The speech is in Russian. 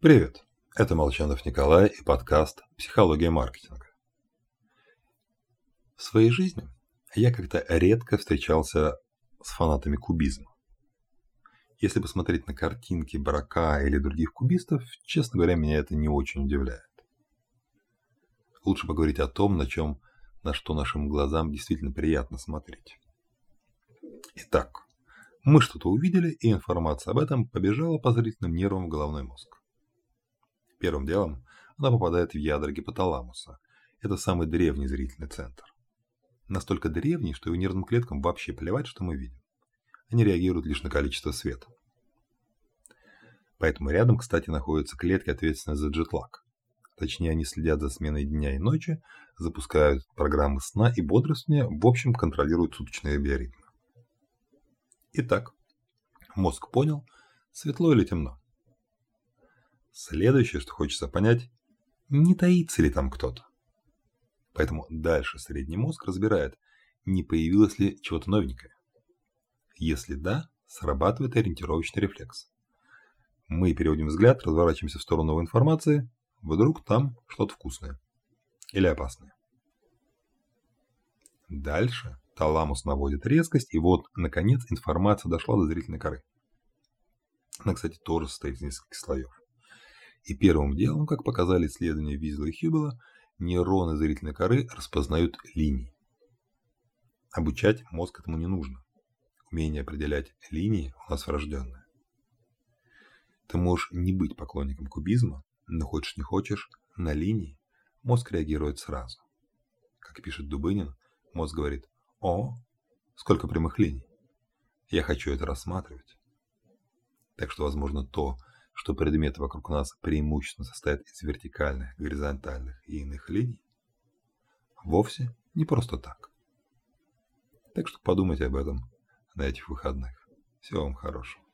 Привет, это Молчанов Николай и подкаст «Психология маркетинга». В своей жизни я как-то редко встречался с фанатами кубизма. Если посмотреть на картинки Брака или других кубистов, честно говоря, меня это не очень удивляет. Лучше поговорить о том, на чем, на что нашим глазам действительно приятно смотреть. Итак, мы что-то увидели, и информация об этом побежала по зрительным нервам в головной мозг. Первым делом она попадает в ядра гипоталамуса. Это самый древний зрительный центр. Настолько древний, что его нервным клеткам вообще плевать, что мы видим. Они реагируют лишь на количество света. Поэтому рядом, кстати, находятся клетки, ответственные за джетлаг. Точнее, они следят за сменой дня и ночи, запускают программы сна и бодрствования, в общем, контролируют суточные биоритмы. Итак, мозг понял, светло или темно. Следующее, что хочется понять, не таится ли там кто-то. Поэтому дальше средний мозг разбирает, не появилось ли чего-то новенькое. Если да, срабатывает ориентировочный рефлекс. Мы переводим взгляд, разворачиваемся в сторону новой информации, вдруг там что-то вкусное или опасное. Дальше Таламус наводит резкость, и вот, наконец, информация дошла до зрительной коры. Она, кстати, тоже состоит из нескольких слоев. И первым делом, как показали исследования Визла и Хюбела, нейроны зрительной коры распознают линии. Обучать мозг этому не нужно. Умение определять линии у нас врожденное. Ты можешь не быть поклонником кубизма, но хочешь не хочешь, на линии мозг реагирует сразу. Как пишет Дубынин, мозг говорит о, сколько прямых линий. Я хочу это рассматривать. Так что, возможно, то, что предметы вокруг нас преимущественно состоят из вертикальных, горизонтальных и иных линий, вовсе не просто так. Так что подумайте об этом на этих выходных. Всего вам хорошего.